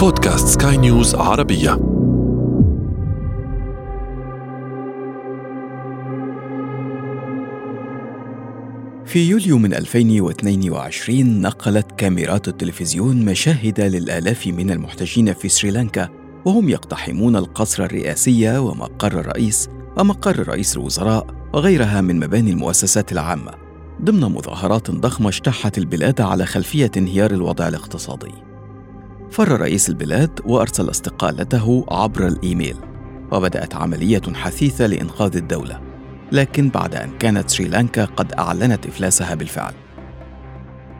بودكاست سكاي نيوز عربية في يوليو من 2022 نقلت كاميرات التلفزيون مشاهد للآلاف من المحتجين في سريلانكا وهم يقتحمون القصر الرئاسي ومقر الرئيس ومقر رئيس الوزراء وغيرها من مباني المؤسسات العامة ضمن مظاهرات ضخمة اجتاحت البلاد على خلفية انهيار الوضع الاقتصادي. فر رئيس البلاد وأرسل استقالته عبر الإيميل، وبدأت عملية حثيثة لإنقاذ الدولة، لكن بعد أن كانت سريلانكا قد أعلنت إفلاسها بالفعل.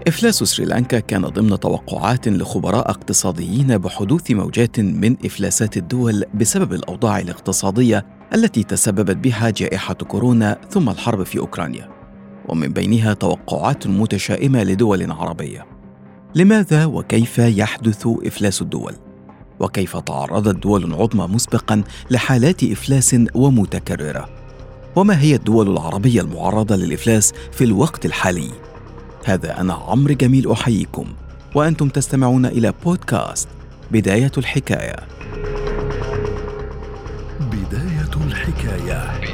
إفلاس سريلانكا كان ضمن توقعات لخبراء اقتصاديين بحدوث موجات من إفلاسات الدول بسبب الأوضاع الاقتصادية التي تسببت بها جائحة كورونا ثم الحرب في أوكرانيا. ومن بينها توقعات متشائمة لدول عربية لماذا وكيف يحدث إفلاس الدول؟ وكيف تعرضت دول عظمى مسبقا لحالات إفلاس ومتكررة؟ وما هي الدول العربية المعرضة للإفلاس في الوقت الحالي؟ هذا أنا عمرو جميل أحييكم. وأنتم تستمعون إلى بودكاست بداية الحكاية. بداية الحكاية.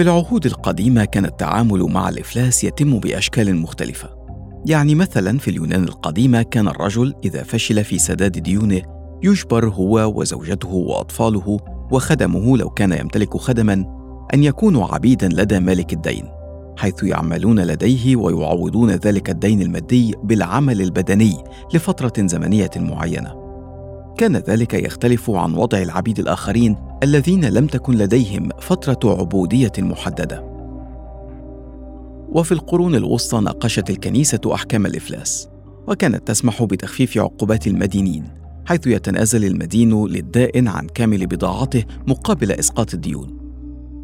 في العهود القديمة كان التعامل مع الإفلاس يتم بأشكال مختلفة. يعني مثلا في اليونان القديمة كان الرجل إذا فشل في سداد ديونه يجبر هو وزوجته وأطفاله وخدمه لو كان يمتلك خدما أن يكونوا عبيدا لدى مالك الدين، حيث يعملون لديه ويعوضون ذلك الدين المادي بالعمل البدني لفترة زمنية معينة. كان ذلك يختلف عن وضع العبيد الآخرين الذين لم تكن لديهم فترة عبودية محددة. وفي القرون الوسطى ناقشت الكنيسة أحكام الإفلاس، وكانت تسمح بتخفيف عقوبات المدينين، حيث يتنازل المدين للدائن عن كامل بضاعته مقابل إسقاط الديون.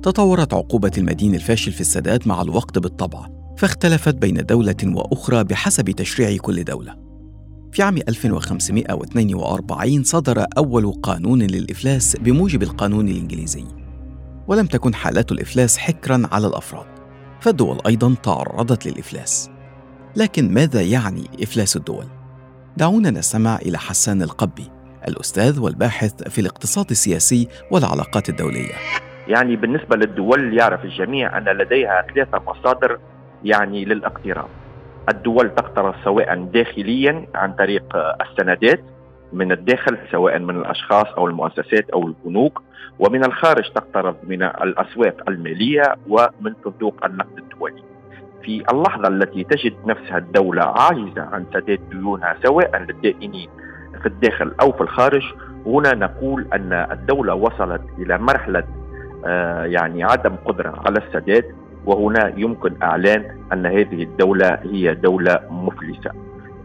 تطورت عقوبة المدين الفاشل في السداد مع الوقت بالطبع، فاختلفت بين دولة وأخرى بحسب تشريع كل دولة. في عام 1542 صدر أول قانون للإفلاس بموجب القانون الإنجليزي ولم تكن حالات الإفلاس حكرا على الأفراد فالدول أيضا تعرضت للإفلاس. لكن ماذا يعني إفلاس الدول؟ دعونا نستمع إلى حسان القبي الأستاذ والباحث في الاقتصاد السياسي والعلاقات الدولية. يعني بالنسبة للدول يعرف الجميع أن لديها ثلاثة مصادر يعني للاقتراض الدول تقترض سواء داخليا عن طريق السندات من الداخل سواء من الأشخاص أو المؤسسات أو البنوك ومن الخارج تقترض من الأسواق المالية ومن صندوق النقد الدولي. في اللحظة التي تجد نفسها الدولة عاجزة عن سداد ديونها سواء للدائنين في الداخل أو في الخارج هنا نقول أن الدولة وصلت إلى مرحلة آه، يعني عدم قدرة على السداد وهنا يمكن إعلان أن هذه الدولة هي دولة مفلسة.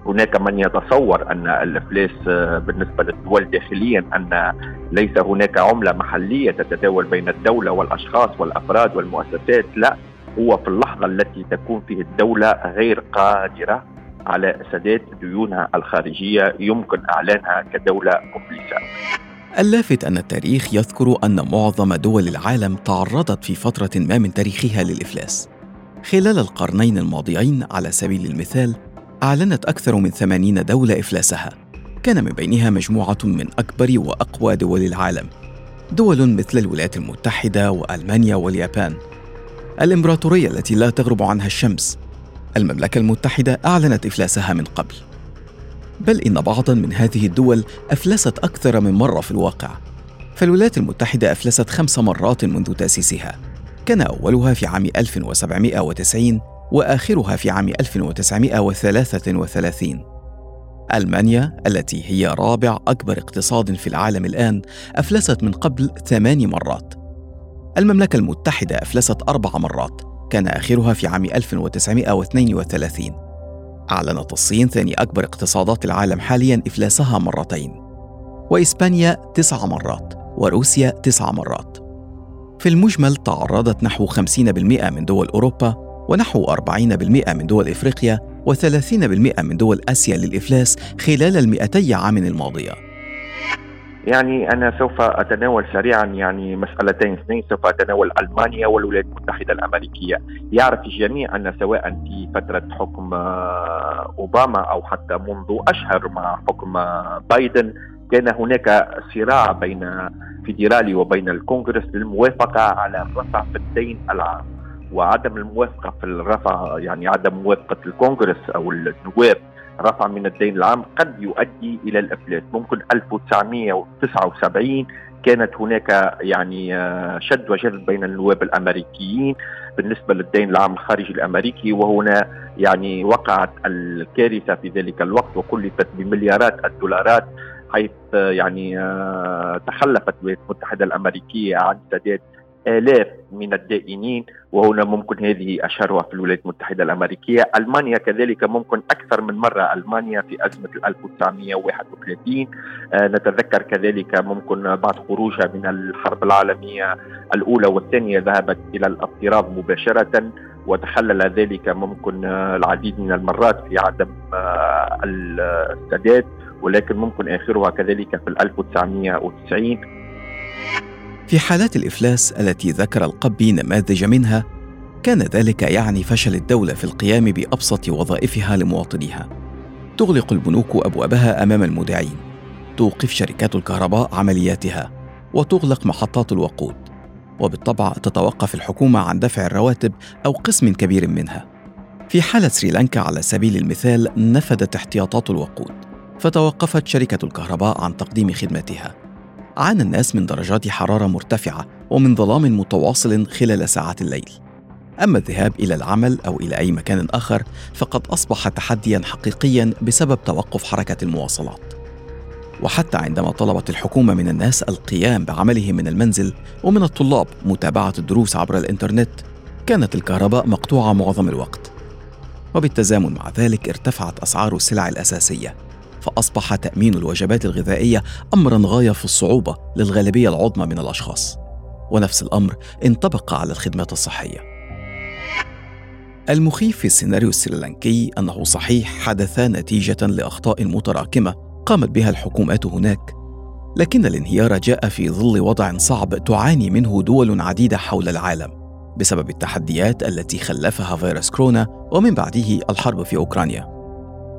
هناك من يتصور أن الافلاس آه، بالنسبة للدول داخليا أن ليس هناك عملة محلية تتداول بين الدولة والأشخاص والأفراد والمؤسسات، لا هو في اللحظة التي تكون فيه الدولة غير قادرة على سداد ديونها الخارجية يمكن إعلانها كدولة مفلسة. اللافت أن التاريخ يذكر أن معظم دول العالم تعرضت في فترة ما من تاريخها للإفلاس. خلال القرنين الماضيين على سبيل المثال، أعلنت أكثر من ثمانين دولة إفلاسها. كان من بينها مجموعة من أكبر وأقوى دول العالم. دول مثل الولايات المتحدة وألمانيا واليابان. الإمبراطورية التي لا تغرب عنها الشمس. المملكة المتحدة أعلنت إفلاسها من قبل. بل إن بعضا من هذه الدول أفلست أكثر من مرة في الواقع. فالولايات المتحدة أفلست خمس مرات منذ تأسيسها. كان أولها في عام 1790 وآخرها في عام 1933 ألمانيا التي هي رابع أكبر اقتصاد في العالم الآن أفلست من قبل ثمان مرات. المملكة المتحدة أفلست أربع مرات. كان آخرها في عام 1932 أعلنت الصين ثاني أكبر اقتصادات العالم حاليا إفلاسها مرتين. وإسبانيا تسع مرات وروسيا تسع مرات. في المجمل تعرضت نحو 50% من دول أوروبا ونحو 40% من دول إفريقيا و30% من دول آسيا للإفلاس خلال المئتي عام الماضية. يعني أنا سوف أتناول سريعا يعني مسألتين. اثنين سوف أتناول ألمانيا والولايات المتحدة الأمريكية. يعرف الجميع أن سواء في فترة حكم آه، أوباما أو حتى منذ أشهر مع حكم آه، بايدن كان هناك صراع بين فيدرالي وبين الكونغرس للموافقة على الرفع في الدين العام. وعدم الموافقة في الرفع يعني عدم موافقة الكونغرس أو النواب رفع من الدين العام قد يؤدي إلى الافلاس ممكن 1979 كانت هناك يعني آه، شد وجذب بين النواب الأمريكيين بالنسبة للدين العام الخارجي الأمريكي وهنا يعني وقعت الكارثة في ذلك الوقت وكلفت بمليارات الدولارات حيث آه، يعني آه، تخلفت الولايات المتحدة الأمريكية عن سداد آلاف من الدائنين وهنا ممكن هذه أشهرها في الولايات المتحدة الأمريكية. ألمانيا كذلك ممكن أكثر من مرة. ألمانيا في أزمة 1931 آه نتذكر كذلك ممكن بعد خروجها من الحرب العالمية الأولى والثانية ذهبت إلى الاضطراب مباشرة وتخلل ذلك ممكن آه العديد من المرات في عدم آه السداد ولكن ممكن آخرها كذلك في 1990 في حالات الإفلاس التي ذكر القبي نماذج منها كان ذلك يعني فشل الدولة في القيام بأبسط وظائفها لمواطنيها. تغلق البنوك أبوابها أمام المودعين. توقف شركات الكهرباء عملياتها. وتغلق محطات الوقود. وبالطبع تتوقف الحكومة عن دفع الرواتب أو قسم كبير منها. في حالة سريلانكا على سبيل المثال نفدت احتياطات الوقود. فتوقفت شركة الكهرباء عن تقديم خدمتها عانى الناس من درجات حرارة مرتفعة ومن ظلام متواصل خلال ساعات الليل. أما الذهاب إلى العمل أو إلى أي مكان آخر فقد أصبح تحديا حقيقيا بسبب توقف حركة المواصلات. وحتى عندما طلبت الحكومة من الناس القيام بعملهم من المنزل ومن الطلاب متابعة الدروس عبر الإنترنت كانت الكهرباء مقطوعة معظم الوقت. وبالتزامن مع ذلك ارتفعت أسعار السلع الأساسية فأصبح تأمين الوجبات الغذائية أمرا غاية في الصعوبة للغالبية العظمى من الأشخاص. ونفس الأمر انطبق على الخدمات الصحية. المخيف في السيناريو السريلانكي أنه صحيح حدث نتيجة لأخطاء متراكمة قامت بها الحكومات هناك. لكن الانهيار جاء في ظل وضع صعب تعاني منه دول عديدة حول العالم بسبب التحديات التي خلفها فيروس كورونا ومن بعده الحرب في أوكرانيا.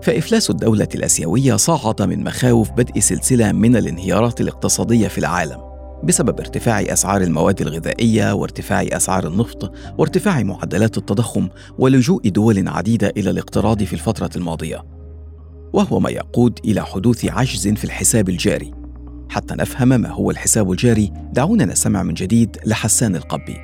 فإفلاس الدولة الآسيوية صعد من مخاوف بدء سلسلة من الانهيارات الاقتصادية في العالم بسبب ارتفاع أسعار المواد الغذائية وارتفاع أسعار النفط وارتفاع معدلات التضخم ولجوء دول عديدة إلى الاقتراض في الفترة الماضية. وهو ما يقود إلى حدوث عجز في الحساب الجاري. حتى نفهم ما هو الحساب الجاري دعونا نستمع من جديد لحسان القبي.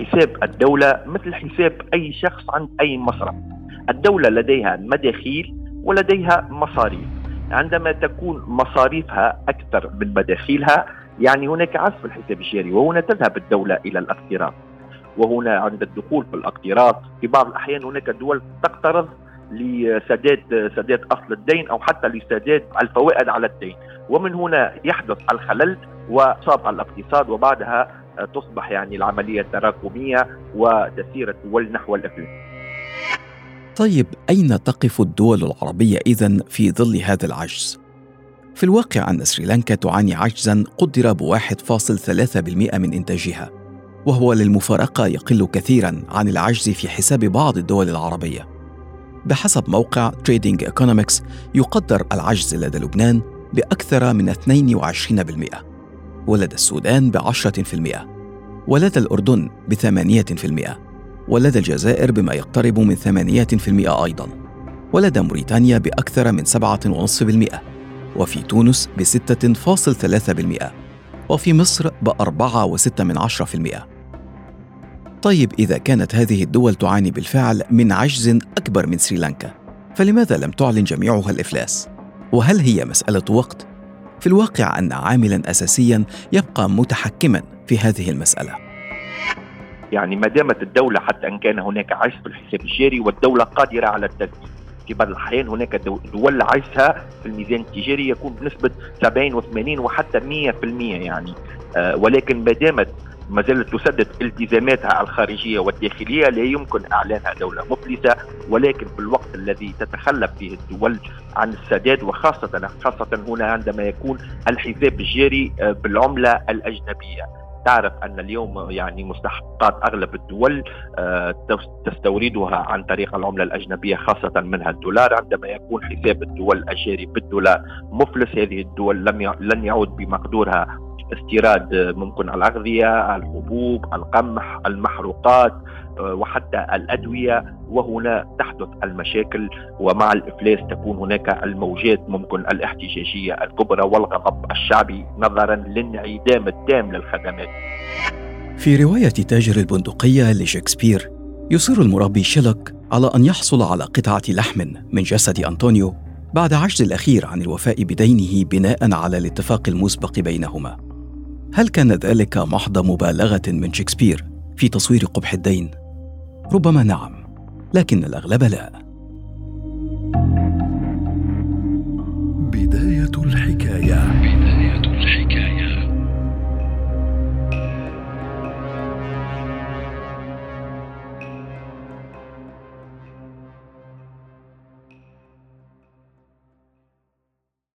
حساب الدولة مثل حساب أي شخص عند أي مصرف. الدولة لديها مداخيل ولديها مصاريف. عندما تكون مصاريفها أكثر من مداخيلها يعني هناك عزف الحساب الجاري وهنا تذهب الدولة إلى الاقتراض. وهنا عند الدخول في الاقتراض في بعض الأحيان هناك دول تقترض لسداد سداد أصل الدين أو حتى لسداد الفوائد على الدين. ومن هنا يحدث الخلل وصعاب الاقتصاد وبعدها تصبح يعني العملية تراكمية وتسير الدول نحو الافلاس طيب أين تقف الدول العربية اذا في ظل هذا العجز؟ في الواقع أن سريلانكا تعاني عجزا قدر ب 1.3% من إنتاجها وهو للمفارقة يقل كثيرا عن العجز في حساب بعض الدول العربية. بحسب موقع Trading Economics يقدر العجز لدى لبنان بأكثر من 22% ولدى السودان ب 10% ولدى الأردن ب 8% ولدى الجزائر بما يقترب من 8% أيضا ولدى موريتانيا بأكثر من 7.5% وفي تونس ب 6.3% وفي مصر ب 4.6% طيب إذا كانت هذه الدول تعاني بالفعل من عجز أكبر من سريلانكا فلماذا لم تعلن جميعها الإفلاس؟ وهل هي مسألة وقت؟ في الواقع أن عاملا أساسيا يبقى متحكما في هذه المسألة يعني ما دامت الدولة حتى إن كان هناك عجز في الحساب الجاري والدولة قادرة على التسديد في بعض الأحيان هناك دول عجزها في الميزان التجاري يكون بنسبة 70 و80 وحتى 100% يعني. آه ولكن ما دامت ما زالت تسدد التزاماتها الخارجية والداخلية لا يمكن إعلانها دولة مفلسة. ولكن في الوقت الذي تتخلف فيه الدول عن السداد وخاصه خاصة هنا عندما يكون الحساب الجاري آه، بالعملة الأجنبية. تعرف أن اليوم يعني مستحقات أغلب الدول آه، تستوردها عن طريق العملة الأجنبية خاصة منها الدولار عندما يكون حساب الدول الجاري بالدولار مفلس هذه الدول لم لن يعود بمقدورها استيراد ممكن الأغذية الحبوب القمح المحروقات آه، وحتى الأدوية وهنا تحدث المشاكل ومع الإفلاس تكون هناك الموجات ممكن الاحتجاجية الكبرى والغضب الشعبي نظرا للانعدام التام للخدمات. في رواية تاجر البندقية لشكسبير يصر المربي شيلوك على أن يحصل على قطعة لحم من جسد أنطونيو بعد عجز الأخير عن الوفاء بدينه بناء على الاتفاق المسبق بينهما. هل كان ذلك محض مبالغة من شكسبير في تصوير قبح الدين؟ ربما نعم لكن الأغلب لا. بداية الحكمه